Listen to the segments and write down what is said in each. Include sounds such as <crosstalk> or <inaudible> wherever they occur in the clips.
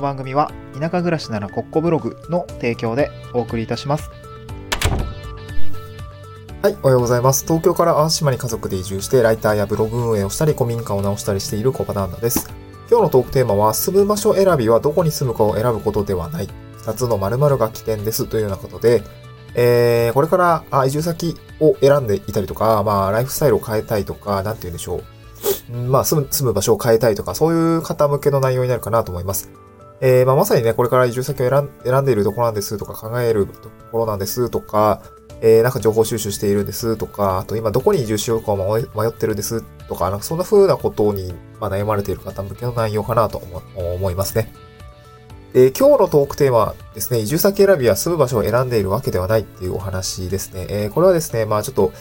の番組は田舎暮らしならコッコブログの提供でお送りいたします。はい、おはようございます。東京から淡島に家族で移住して、ライターやブログ運営をしたり、古民家を直したりしているコバナンダです。今日のトークテーマは、住む場所選びはどこに住むかを選ぶことではない。二つの〇〇が起点です。というようなことで、えー、これから移住先を選んでいたりとか、まあ、ライフスタイルを変えたいとか、なんて言うんでしょう。まあ、住む、住む場所を変えたいとか、そういう方向けの内容になるかなと思います。えー、まあ、まさにね、これから移住先を選んでいるところなんですとか、考えるところなんですとか、えー、なんか情報収集しているんですとか、あと今どこに移住しようか迷ってるんですとか、なんかそんな風なことに、まあ、悩まれている方向けの内容かなと思いますね。で、今日のトークテーマですね、移住先選びは住む場所を選んでいるわけではないっていうお話ですね。えー、これはですね、まあちょっと、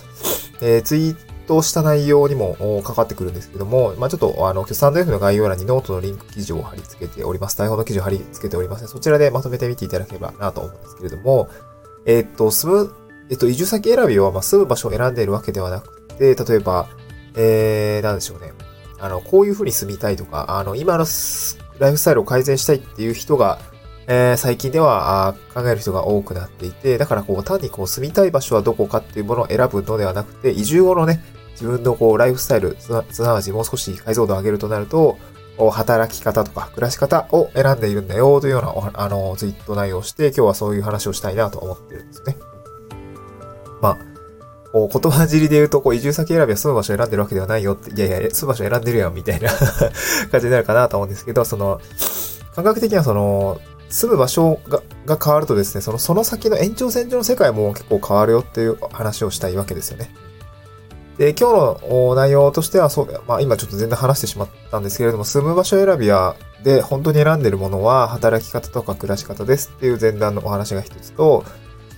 えー、ツイートした内容にもかかってくるんですけども、まあちょっと、あの、スタンド F の概要欄にノートのリンク記事を貼り付けております。台本の記事を貼り付けております、そちらでまとめてみていただければなと思うんですけれども、えーっと、住む、えっと、移住先選びは、まあ、住む場所を選んでいるわけではなくて、例えば、えー、なんでしょうね。あの、こういう風に住みたいとか、あの、今のライフスタイルを改善したいっていう人が、えー、最近ではあー考える人が多くなっていて、だからこう、単にこう、住みたい場所はどこかっていうものを選ぶのではなくて、移住後のね、自分のこう、ライフスタイル、すなわちもう少し解像度を上げるとなると、お働き方とか暮らし方を選んでいるんだよというようなあのツイート内容をして、今日はそういう話をしたいなと思ってるんですね。まあ、こう言葉尻で言うと、こう移住先選びは住む場所を選んでるわけではないよって、いやいや、住む場所選んでるやんみたいな <laughs> 感じになるかなと思うんですけど、その、感覚的にはその、住む場所がが変わるとですね、その、その先の延長線上の世界も結構変わるよっていう話をしたいわけですよね。で、今日の内容としては、そう、まあ今ちょっと全然話してしまったんですけれども、住む場所選びは、で、本当に選んでるものは、働き方とか暮らし方ですっていう前段のお話が一つと、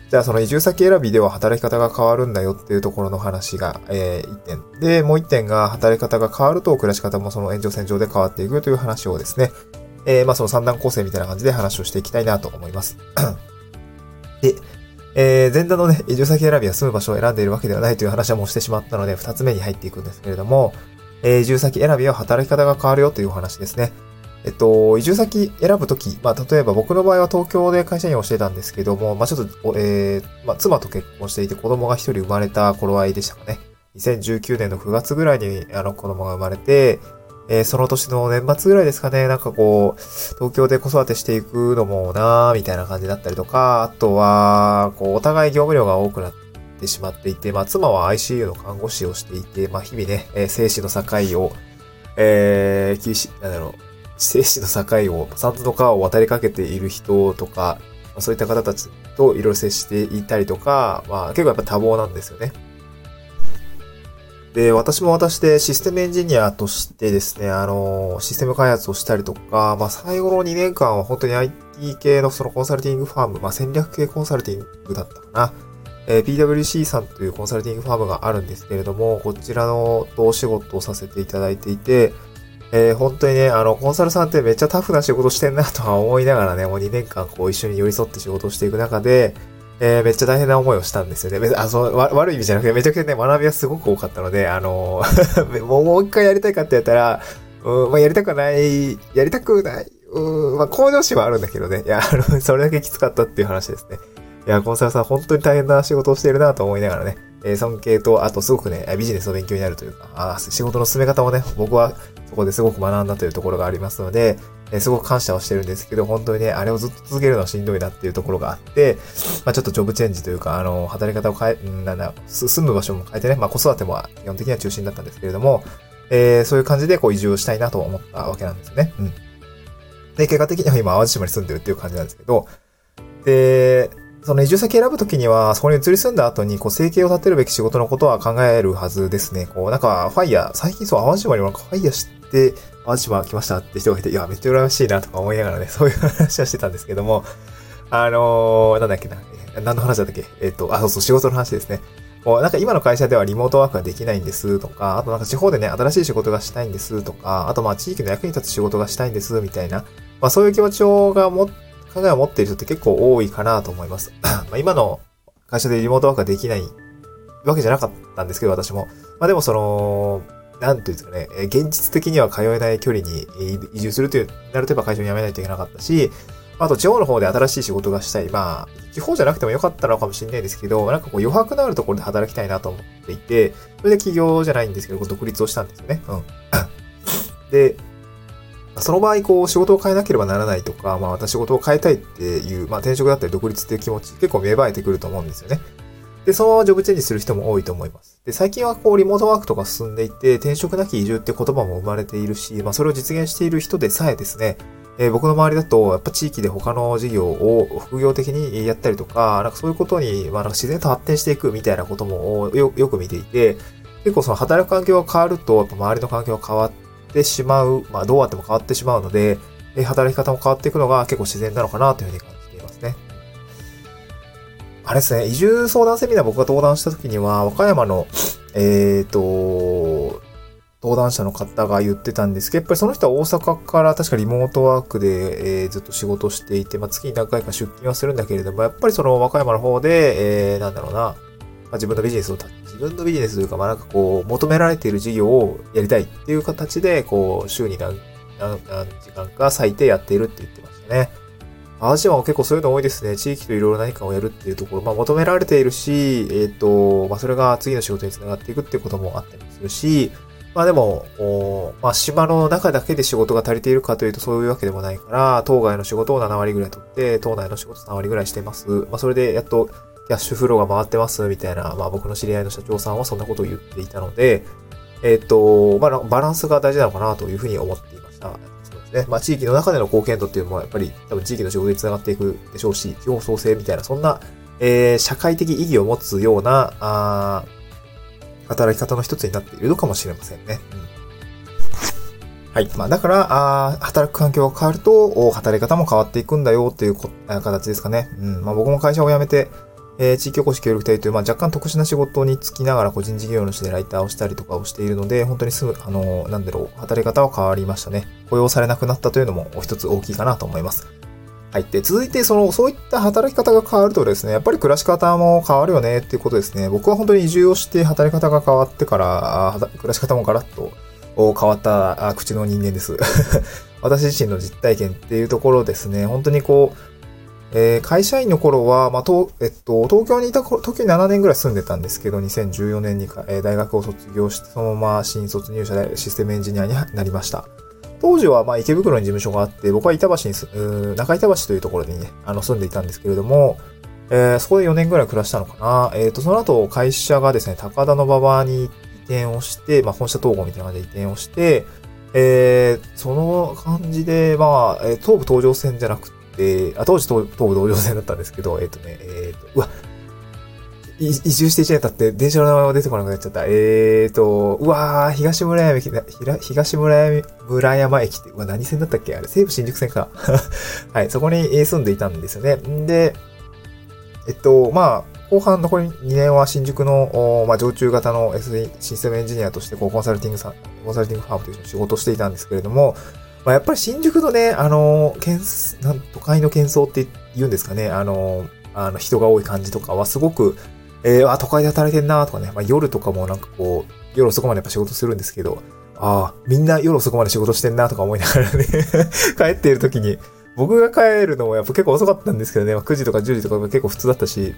じゃあその移住先選びでは働き方が変わるんだよっていうところの話が、えー、一点。で、もう一点が働き方が変わると暮らし方もその延長線上で変わっていくという話をですね、えー、まあその三段構成みたいな感じで話をしていきたいなと思います。<clears throat> で、えー、前段のね、移住先選びは住む場所を選んでいるわけではないという話はもうしてしまったので、二つ目に入っていくんですけれども、えー、移住先選びは働き方が変わるよというお話ですね。えっと、移住先選ぶとき、まあ、例えば僕の場合は東京で会社員をしてたんですけども、まあ、ちょっと、えー、まあ、妻と結婚していて子供が一人生まれた頃合いでしたかね。2019年の9月ぐらいに、あの、子供が生まれて、えー、その年の年末ぐらいですかね、なんかこう、東京で子育てしていくのもなーみたいな感じだったりとか、あとは、こう、お互い業務量が多くなってしまっていて、まあ、妻は ICU の看護師をしていて、まあ、日々ね、えー、生死の境を、えー、厳しい、なんだろう、生死の境を、三途の川を渡りかけている人とか、まあ、そういった方たちといろいろ接していたりとか、まあ結構やっぱ多忙なんですよね。で、私も私でシステムエンジニアとしてですね、あの、システム開発をしたりとか、まあ最後の2年間は本当に IT 系のそのコンサルティングファーム、まあ戦略系コンサルティングだったかな。えー、PWC さんというコンサルティングファームがあるんですけれども、こちらのとお仕事をさせていただいていて、えー、本当にね、あの、コンサルさんってめっちゃタフな仕事してんなとは思いながらね、もう2年間こう一緒に寄り添って仕事をしていく中で、えー、めっちゃ大変な思いをしたんですよね。別あそう悪い意味じゃなくて、めちゃくちゃね、学びはすごく多かったので、あのー、<laughs> もうもう一回やりたいかってやったら、うん、まあ、やりたくない、やりたくない、うん、まあ、向上心はあるんだけどね。いや、あの、<laughs> それだけきつかったっていう話ですね。いや、コンサルさん本当に大変な仕事をしているなと思いながらね、えー、尊敬と、あとすごくね、ビジネスの勉強になるというか、あ仕事の進め方もね、僕はそこですごく学んだというところがありますので、え、すごく感謝をしてるんですけど、本当にね、あれをずっと続けるのはしんどいなっていうところがあって、まあちょっとジョブチェンジというか、あの、働き方を変え、なんだ、住む場所も変えてね、まあ子育ても基本的には中心だったんですけれども、えー、そういう感じでこう移住をしたいなと思ったわけなんですね。うん。で、結果的には今淡路島に住んでるっていう感じなんですけど、で、その移住先選ぶときには、そこに移り住んだ後に、こう、生計を立てるべき仕事のことは考えるはずですね。こう、なんか、ファイヤー、最近そう、淡路島にもなんかファイヤーして、淡路島来ましたって人がいて、いや、めっちゃ羨ましいなとか思いながらね、<laughs> そういう話はしてたんですけども、あのー、なんだっけな、何の話だったっけ？えっ、と、あ、そうそう、仕事の話ですね。こう、なんか今の会社ではリモートワークができないんですとか、あとなんか地方でね、新しい仕事がしたいんですとか、あとまあ地域の役に立つ仕事がしたいんですみたいな、まあそういう気持ちをがも考えを持っている人って結構多いかなと思います。<coughs> まあ今の会社でリモートワークができないわけじゃなかったんですけど、私も。まあでもその、なんていうんですかね、え現実的には通えない距離に移住するという、なるとやっぱ会社を辞めないといけなかったし、あと地方の方で新しい仕事がしたい。まあ、地方じゃなくてもよかったのかもしれないですけど、なんかこう余白のあるところで働きたいなと思っていて、それで起業じゃないんですけど、独立をしたんですよね。うん。<coughs> で、その場合、こう、仕事を変えなければならないとか、まあ、私仕事を変えたいっていう、まあ、転職だったり独立っていう気持ち、結構芽生えてくると思うんですよね。で、そのままジョブチェンジする人も多いと思います。で、最近はこう、リモートワークとか進んでいて、転職なき移住って言葉も生まれているし、まあ、それを実現している人でさえですね、えー、僕の周りだと、やっぱ地域で他の事業を副業的にやったりとか、なんかそういうことに、まあ、なんか自然と発展していくみたいなこともよよく見ていて、結構その働く環境が変わると、やっぱ周りの環境が変わってしまう、まあどうあっても変わってしまうので、えー、働き方も変わっていくのが結構自然なのかなというふうに感じます。あれですね、移住相談セミナー僕が登壇した時には、和歌山の、えっ、ー、と、登壇者の方が言ってたんですけど、やっぱりその人は大阪から確かリモートワークで、えー、ずっと仕事していて、まあ、月に何回か出勤はするんだけれども、やっぱりその和歌山の方で、えー、なんだろうな、まあ、自分のビジネスを、自分のビジネスというか、まあ、なんかこう、求められている事業をやりたいっていう形で、こう、週に何、何何時間か割いてやっているって言ってましたね。アジアは結構そういうの多いですね。地域といろいろ何かをやるっていうところ、まあ求められているし、えっ、ー、と、まあそれが次の仕事につながっていくっていうこともあったりするし、まあでも、おまあ島の中だけで仕事が足りているかというとそういうわけでもないから、当該の仕事を7割ぐらい取って、島内の仕事3割ぐらいしてます。まあそれでやっとキャッシュフローが回ってますみたいな、まあ僕の知り合いの社長さんはそんなことを言っていたので、えっ、ー、と、まあバランスが大事なのかなというふうに思っていました。ね。まあ地域の中での貢献度っていうのもやっぱり多分地域の仕事につながっていくでしょうし、地方創生みたいな、そんな、えー、社会的意義を持つような、あ働き方の一つになっているのかもしれませんね。うん、はい。まあ、だから、あ働く環境が変わると、働き方も変わっていくんだよっていう形ですかね。うん。まあ、僕も会社を辞めて、えー、地域おこし協力隊という、まあ、若干特殊な仕事に就きながら個人事業主でライターをしたりとかをしているので、本当にすぐ、あの、なんだろう、働き方は変わりましたね。雇用されなくなったというのも一つ大きいかなと思います。はい。で、続いて、その、そういった働き方が変わるとですね、やっぱり暮らし方も変わるよねっていうことですね。僕は本当に移住をして働き方が変わってから、暮らし方もガラッと変わった口の人間です。<laughs> 私自身の実体験っていうところですね、本当にこう、えー、会社員の頃は、まあ、と、えっと、東京にいた頃時に7年ぐらい住んでたんですけど、2014年に、えー、大学を卒業して、そのまま新卒入社でシステムエンジニアになりました。当時はまあ池袋に事務所があって、僕は板橋にす、中板橋というところにね、あの住んでいたんですけれども、えー、そこで4年ぐらい暮らしたのかな。えっ、と、その後会社がですね、高田の馬場に移転をして、まあ本社統合みたいな感じで移転をして、えー、その感じで、まあ、東武東上線じゃなくて、あ当時東武東上線だったんですけど、えっ、ー、とね、えっ、ー、と、うわ、移住して1年経って電車の名前が出てこなくなっちゃった。えーと、うわー、東村山駅、東村村山駅って、うわ、何線だったっけ？あれ、西武新宿線か。<laughs> はい、そこに住んでいたんですよね。んで、えっと、まあ、後半残り2年は新宿の、まあ、常駐型の SE システムエンジニアとして、こう、コンサルティングさん、コンサルティングファームという仕事をしていたんですけれども、まあ、やっぱり新宿のね、あの、けんなん都会の喧騒って言うんですかね、あの、あの、人が多い感じとかはすごく、えー、あ、都会で働いてんなとかね、まあ、夜とかもなんかこう、夜遅くまでやっぱ仕事するんですけど、ああ、みんな夜遅くまで仕事してんなとか思いながらね <laughs> 帰っている時に、僕が帰るのもやっぱ結構遅かったんですけどね、まあ、9時とか10時とか結構普通だったし、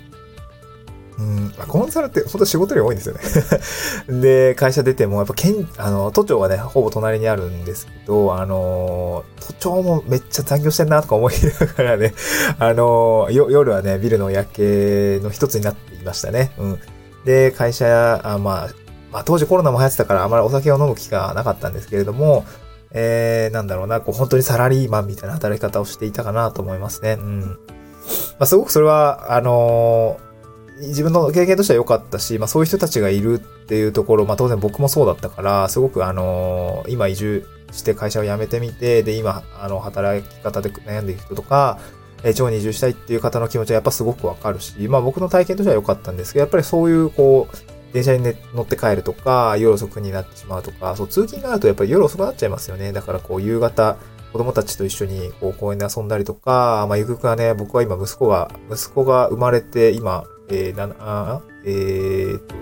うん、コンサルって本当仕事量多いんですよね <laughs> で、会社出ても、やっぱ県、あの、都庁がね、ほぼ隣にあるんですけど、あの、都庁もめっちゃ残業してんなとか思いながらね、<laughs> あの、夜はね、ビルの夜景の一つになっていましたね。うん。で、会社、あまあ、まあ当時コロナも流行ってたからあまりお酒を飲む機会はなかったんですけれども、えー、なんだろうな、こう本当にサラリーマンみたいな働き方をしていたかなと思いますね。うん。まあすごくそれは、あのー自分の経験としては良かったし、まあそういう人たちがいるっていうところ、まあ当然僕もそうだったから、すごくあのー、今移住して会社を辞めてみて、で今、あの、働き方で悩んでいる人とか、えー、地方に移住したいっていう方の気持ちはやっぱすごくわかるし、まあ僕の体験としては良かったんですけど、やっぱりそういうこう、電車に、ね、乗って帰るとか、夜遅くになってしまうとか、そう、通勤があるとやっぱり夜遅くなっちゃいますよね。だからこう、夕方、子供たちと一緒にこう公園で遊んだりとか、まあ、ゆくゆくはね、僕は今息子が、息子が生まれて、今、えー、な、あえー、と、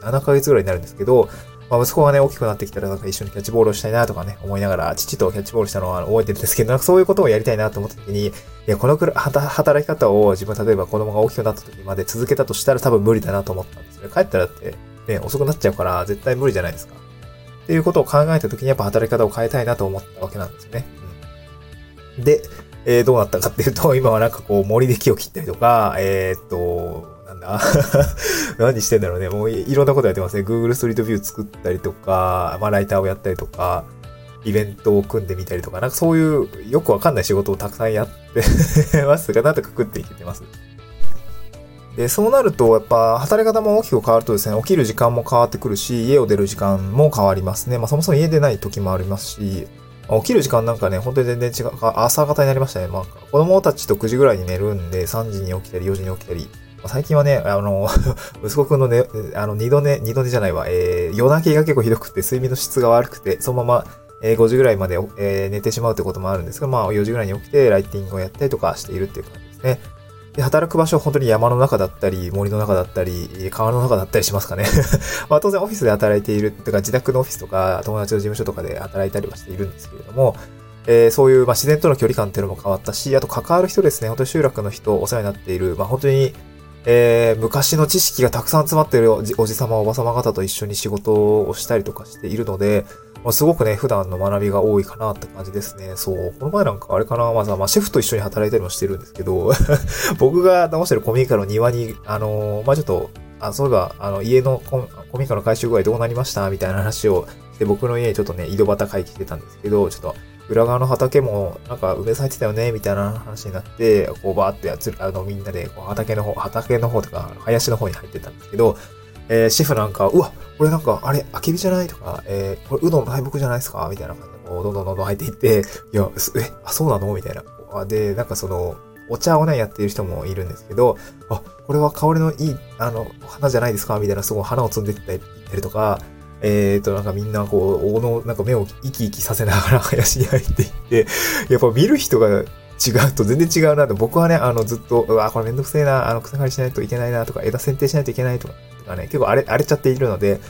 7ヶ月ぐらいになるんですけど、まあ、息子がね、大きくなってきたらなんか一緒にキャッチボールをしたいなとかね、思いながら、父とキャッチボールしたのは覚えてるんですけど、なんかそういうことをやりたいなと思った時に、いや、このくらい働き方を自分例えば子供が大きくなった時まで続けたとしたら多分無理だなと思ったんですね。帰ったらって、ね、遅くなっちゃうから絶対無理じゃないですか。っていうことを考えた時にやっぱ働き方を変えたいなと思ったわけなんですよね。うん、で、えー、どうなったかっていうと、<laughs> 今はなんかこう森で木を切ったりとか、えー、っと、なんだ？<laughs> 何してんだろうね。もういろんなことやってますね。Google ストリートビュー作ったりとか、まあライターをやったりとか、イベントを組んでみたりとか、なんかそういうよくわかんない仕事をたくさんやって <laughs> ますが、なんとか食っていけてます。で、そうなると、やっぱ、働き方も大きく変わるとですね、起きる時間も変わってくるし、家を出る時間も変わりますね。まあ、そもそも家出ない時もありますし、起きる時間なんかね、本当に全然違う、朝方になりましたね。まあ、子供たちと9時ぐらいに寝るんで、3時に起きたり、4時に起きたり、最近はね、あの、<laughs> 息子くんのね、あの、二度寝、二度寝じゃないわ、えー、夜泣きが結構ひどくて、睡眠の質が悪くて、そのまま、えー、5時ぐらいまで、えー、寝てしまうってこともあるんですが、まあ、4時ぐらいに起きて、ライティングをやったりとかしているっていう感じですね。で、働く場所は本当に山の中だったり、森の中だったり、川の中だったりしますかね。<laughs> まあ当然オフィスで働いている、とか自宅のオフィスとか友達の事務所とかで働いたりはしているんですけれども、えー、そういう、まあ、自然との距離感っていうのも変わったし、あと関わる人ですね、本当に集落の人、お世話になっている、まあ本当に、えー、昔の知識がたくさん詰まっているおじおじさま、おばさま方と一緒に仕事をしたりとかしているので、まあ、すごくね、普段の学びが多いかなって感じですね。そう。この前なんかあれかな、まずは、まあ、シェフと一緒に働いたりもしてるんですけど、<laughs> 僕が直してる古民家の庭に、あのー、まあ、ちょっと、あ、そういえば、あの、家の古民家の改修具合どうなりましたみたいな話をして、僕の家にちょっとね、井戸端会議してたんですけど、ちょっと、裏側の畑も、なんか、梅咲いてたよねみたいな話になって、こう、バーってやつ、あの、みんなで、こう、畑の方、畑の方とか、林の方に入ってたんですけど、えー、シェフなんか、うわ、これなんか、あれ、あけびじゃないとか、えー、これ、うどんの大木じゃないですか？みたいな感じで、こう、どんどんどんどん入っていって、いや、え、あ、そうなの？みたいな。で、なんかその、お茶をね、やってる人もいるんですけど、あ、これは香りのいい、あの、花じゃないですか？みたいな、すごい花を摘んでいったりとか、えっ、と、なんかみんなこう、おの、なんか目を生き生きさせながら <laughs> 林に入っていって、やっぱ見る人が違うと全然違うなと、僕はね、あの、ずっと、うわ、これめんどくせえな、あの、草刈りしないといけないなとか、枝剪定しないといけないとか、がね、結構荒れ、荒れちゃっているので、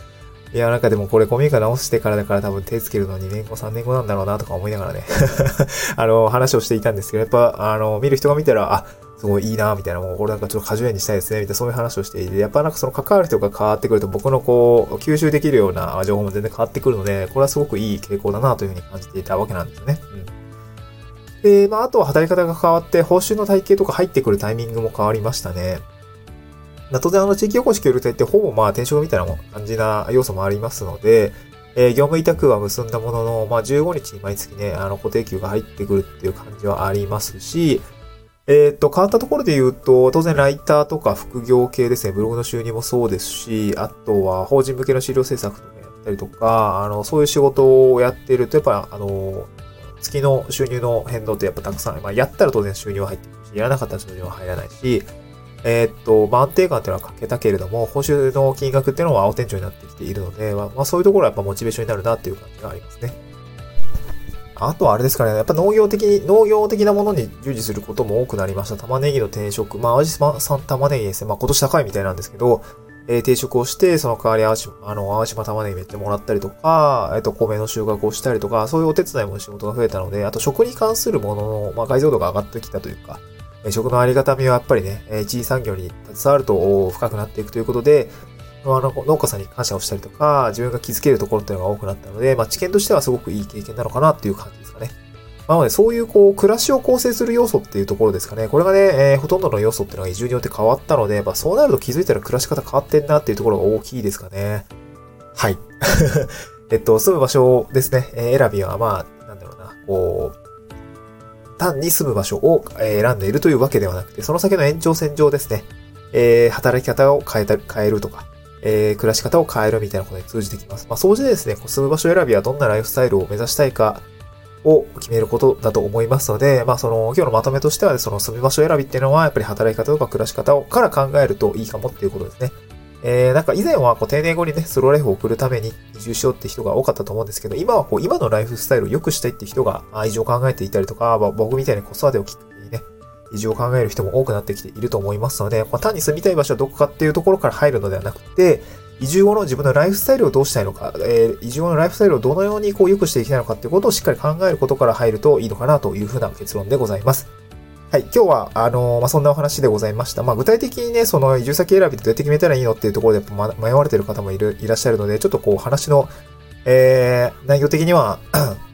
いや、なんかでもこれ古民家直してからだから多分手つけるの2年後、3年後なんだろうなとか思いながらね <laughs> あの、話をしていたんですけど、やっぱ、あの、見る人が見たら、あ、すごいいいな、みたいな、もうこれなんかちょっと果樹園にしたいですね、みたいなそういう話をしていて、やっぱなんかその関わる人が変わってくると僕のこう、吸収できるような情報も全然変わってくるので、これはすごくいい傾向だなというふうに感じていたわけなんですよね。うん。で、まあ、あとは働き方が変わって、報酬の体系とか入ってくるタイミングも変わりましたね。当然あの地域おこし協力隊ってほぼまあ転職みたいな感じな要素もありますので、えー、業務委託は結んだものの、まあ15日に毎月ね、あの固定給が入ってくるっていう感じはありますし、えっ、と、変わったところで言うと、当然ライターとか副業系ですね、ブログの収入もそうですし、あとは法人向けの資料制作とかやったりとか、あの、そういう仕事をやっていると、やっぱ、あの、月の収入の変動ってやっぱたくさん、まあ、やったら当然収入は入ってくるし、やらなかったら収入は入らないし、えー、っと、まあ、安定感っていうのは欠けたけれども、報酬の金額っていうのは青天井になってきているので、まあ、そういうところはやっぱモチベーションになるなっていう感じがありますね。あとはあれですかね、やっぱ農業的に、農業的なものに従事することも多くなりました。玉ねぎの転職。まあ、淡路島玉ねぎですね。まあ、今年高いみたいなんですけど、えー、定食をして、その代わり淡島、あの、淡島玉ねぎめっちゃもらったりとか、えっ、と、米の収穫をしたりとか、そういうお手伝いも仕事が増えたので、あと食に関するものの、まあ、解像度が上がってきたというか、食のありがたみはやっぱりね、一次産業に携わると深くなっていくということで、あの農家さんに感謝をしたりとか、自分が気づけるところっていうのが多くなったので、まあ、知見としてはすごくいい経験なのかなっていう感じですかね。なので、そういうこう、暮らしを構成する要素っていうところですかね。これがね、えー、ほとんどの要素っていうのが移住によって変わったので、まあ、そうなると気づいたら暮らし方変わってんなっていうところが大きいですかね。はい。<laughs> えっと、住む場所ですね、えー、選びは、まあ、なんだろうな、こう、単に住む場所を選んでいるというわけではなくて、その先の延長線上ですね、えー、働き方を変えた、変えるとか、えー、暮らし方を変えるみたいなことに通じてきます。まあ、そうしてですね、住む場所選びはどんなライフスタイルを目指したいかを決めることだと思いますので、まあ、その、今日のまとめとしては、その住む場所選びっていうのは、やっぱり働き方とか暮らし方をから考えるといいかもっていうことですね。えー、なんか以前はこう定年後にね、スローライフを送るために移住しようって人が多かったと思うんですけど、今はこう今のライフスタイルを良くしたいって人が移住を考えていたりとか、まあ僕みたいに子育てをきっかけにね、移住を考える人も多くなってきていると思いますので、まあ、単に住みたい場所はどこかっていうところから入るのではなくて、移住後の自分のライフスタイルをどうしたいのか、えー、移住後のライフスタイルをどのようにこう良くしていきたいのかっていうことをしっかり考えることから入るといいのかなというふうな結論でございます。はい、今日は、あのー、まあ、そんなお話でございました。まあ、具体的にね、その移住先選びでどうやって決めたらいいのっていうところで迷われてる方もいる、いらっしゃるので、ちょっとこう話の、えー、内容的には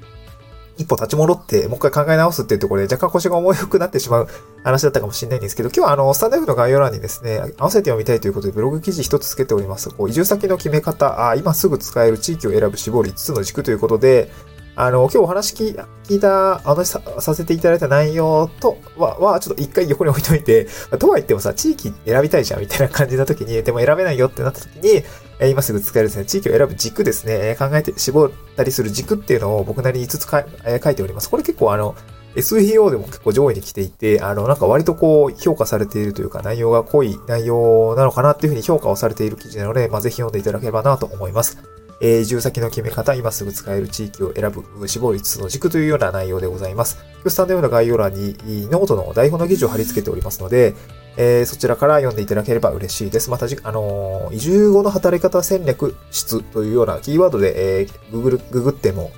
<clears throat> 一歩立ち戻って、もう一回考え直すっていうところで若干腰が重くなってしまう話だったかもしれないんですけど、今日はあの、スタンド F の概要欄にですね、合わせて読みたいということでブログ記事一つつけております。こう、移住先の決め方、あ今すぐ使える地域を選ぶ絞る5つの軸ということで、あの、今日お話聞いた、お話ささせていただいた内容とは、は、ちょっと一回横に置いといて、<laughs> とは言ってもさ、地域選びたいじゃんみたいな感じの時に、でも選べないよってなった時に、今すぐ使えるですね、地域を選ぶ軸ですね、考えて、絞ったりする軸っていうのを僕なりに5つか、え書いております。これ結構あの、SEO でも結構上位に来ていて、あの、なんか割とこう、評価されているというか、内容が濃い内容なのかなっていうふうに評価をされている記事なので、まあ、ぜひ読んでいただければなと思います。えー、移住先の決め方、今すぐ使える地域を選ぶ、死亡率の軸というような内容でございます。スタンド用の概要欄にノートの台本の記事を貼り付けておりますので、えー、そちらから読んでいただければ嬉しいです。また、あのー、移住後の働き方戦略室というようなキーワードで、えー、ググる、ググっても、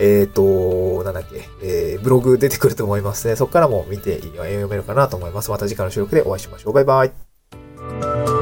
えっ、ー、と、なんだっけ、えー、ブログ出てくると思いますね。そこからも見て読めるかなと思います。また次回の収録でお会いしましょう。バイバイ。